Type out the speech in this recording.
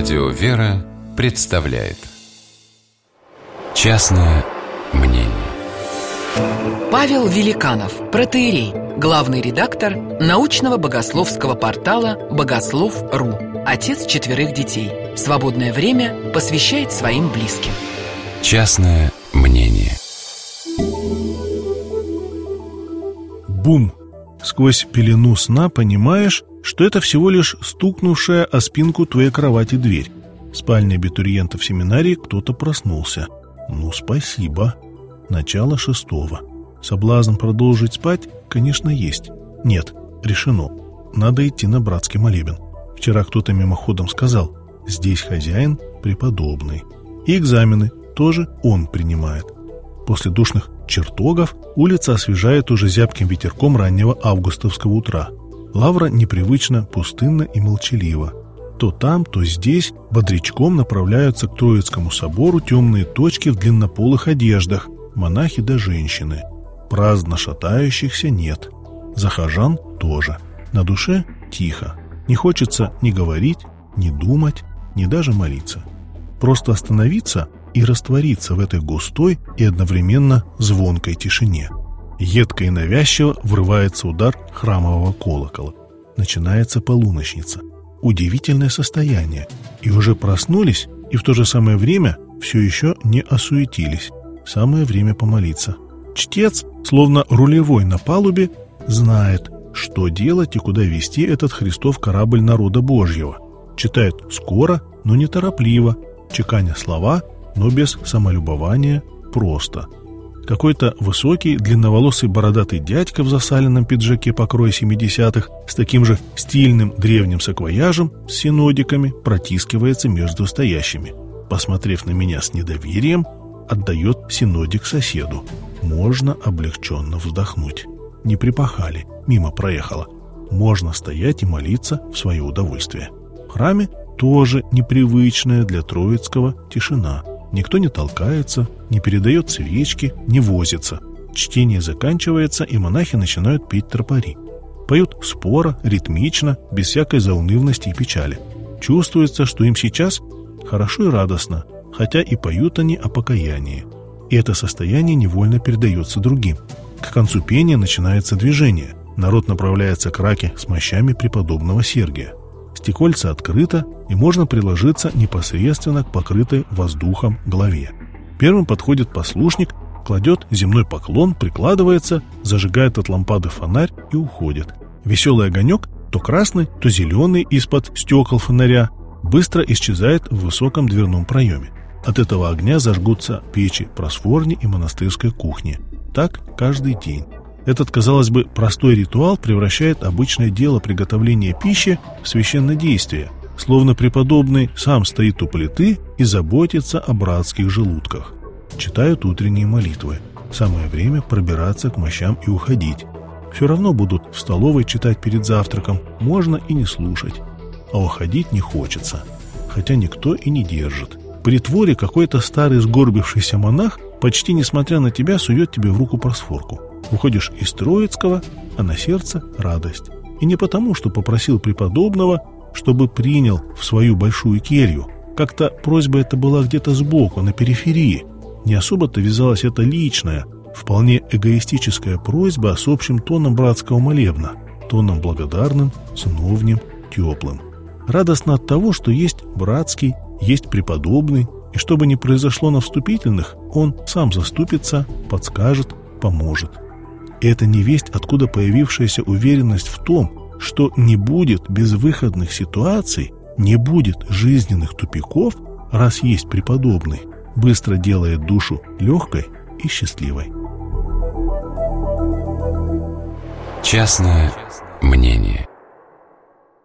Радио «Вера» представляет Частное мнение Павел Великанов, протеерей, главный редактор научного богословского портала «Богослов.ру», отец четверых детей. Свободное время посвящает своим близким. Частное мнение Бум! Сквозь пелену сна понимаешь, что это всего лишь стукнувшая о спинку твоей кровати дверь. В спальне абитуриента в семинарии кто-то проснулся. Ну, спасибо. Начало шестого. Соблазн продолжить спать, конечно, есть. Нет, решено. Надо идти на братский молебен. Вчера кто-то мимоходом сказал, здесь хозяин преподобный. И экзамены тоже он принимает. После душных чертогов улица освежает уже зябким ветерком раннего августовского утра. Лавра непривычно пустынна и молчалива. То там, то здесь бодрячком направляются к Троицкому собору темные точки в длиннополых одеждах, монахи да женщины. Праздно шатающихся нет. Захожан тоже. На душе тихо. Не хочется ни говорить, ни думать, ни даже молиться. Просто остановиться и раствориться в этой густой и одновременно звонкой тишине. Едко и навязчиво врывается удар храмового колокола. Начинается полуночница. Удивительное состояние. И уже проснулись, и в то же самое время все еще не осуетились. Самое время помолиться. Чтец, словно рулевой на палубе, знает, что делать и куда вести этот Христов корабль народа Божьего. Читает скоро, но неторопливо, чеканя слова, но без самолюбования, просто – какой-то высокий, длинноволосый бородатый дядька в засаленном пиджаке покроя 70-х с таким же стильным древним саквояжем с синодиками протискивается между стоящими. Посмотрев на меня с недоверием, отдает синодик соседу. Можно облегченно вздохнуть. Не припахали, мимо проехала. Можно стоять и молиться в свое удовольствие. В храме тоже непривычная для Троицкого тишина – Никто не толкается, не передает свечки, не возится. Чтение заканчивается, и монахи начинают петь тропари. Поют споро, ритмично, без всякой заунывности и печали. Чувствуется, что им сейчас хорошо и радостно, хотя и поют они о покаянии. И это состояние невольно передается другим. К концу пения начинается движение. Народ направляется к раке с мощами преподобного Сергия. Стекольце открыто, и можно приложиться непосредственно к покрытой воздухом голове. Первым подходит послушник, кладет земной поклон, прикладывается, зажигает от лампады фонарь и уходит. Веселый огонек, то красный, то зеленый из-под стекол фонаря, быстро исчезает в высоком дверном проеме. От этого огня зажгутся печи просфорни и монастырской кухни. Так каждый день. Этот, казалось бы, простой ритуал превращает обычное дело приготовления пищи в священное действие, словно преподобный сам стоит у плиты и заботится о братских желудках. Читают утренние молитвы. Самое время пробираться к мощам и уходить. Все равно будут в столовой читать перед завтраком, можно и не слушать. А уходить не хочется, хотя никто и не держит. При творе какой-то старый сгорбившийся монах, почти несмотря на тебя, сует тебе в руку просфорку. Уходишь из Троицкого, а на сердце радость. И не потому, что попросил преподобного, чтобы принял в свою большую келью. Как-то просьба эта была где-то сбоку, на периферии. Не особо-то вязалась эта личная, вполне эгоистическая просьба с общим тоном братского молебна, тоном благодарным, сыновним, теплым. Радостно от того, что есть братский, есть преподобный, и что бы ни произошло на вступительных, он сам заступится, подскажет, поможет. Это не весть, откуда появившаяся уверенность в том, что не будет безвыходных ситуаций, не будет жизненных тупиков, раз есть преподобный, быстро делает душу легкой и счастливой. Частное мнение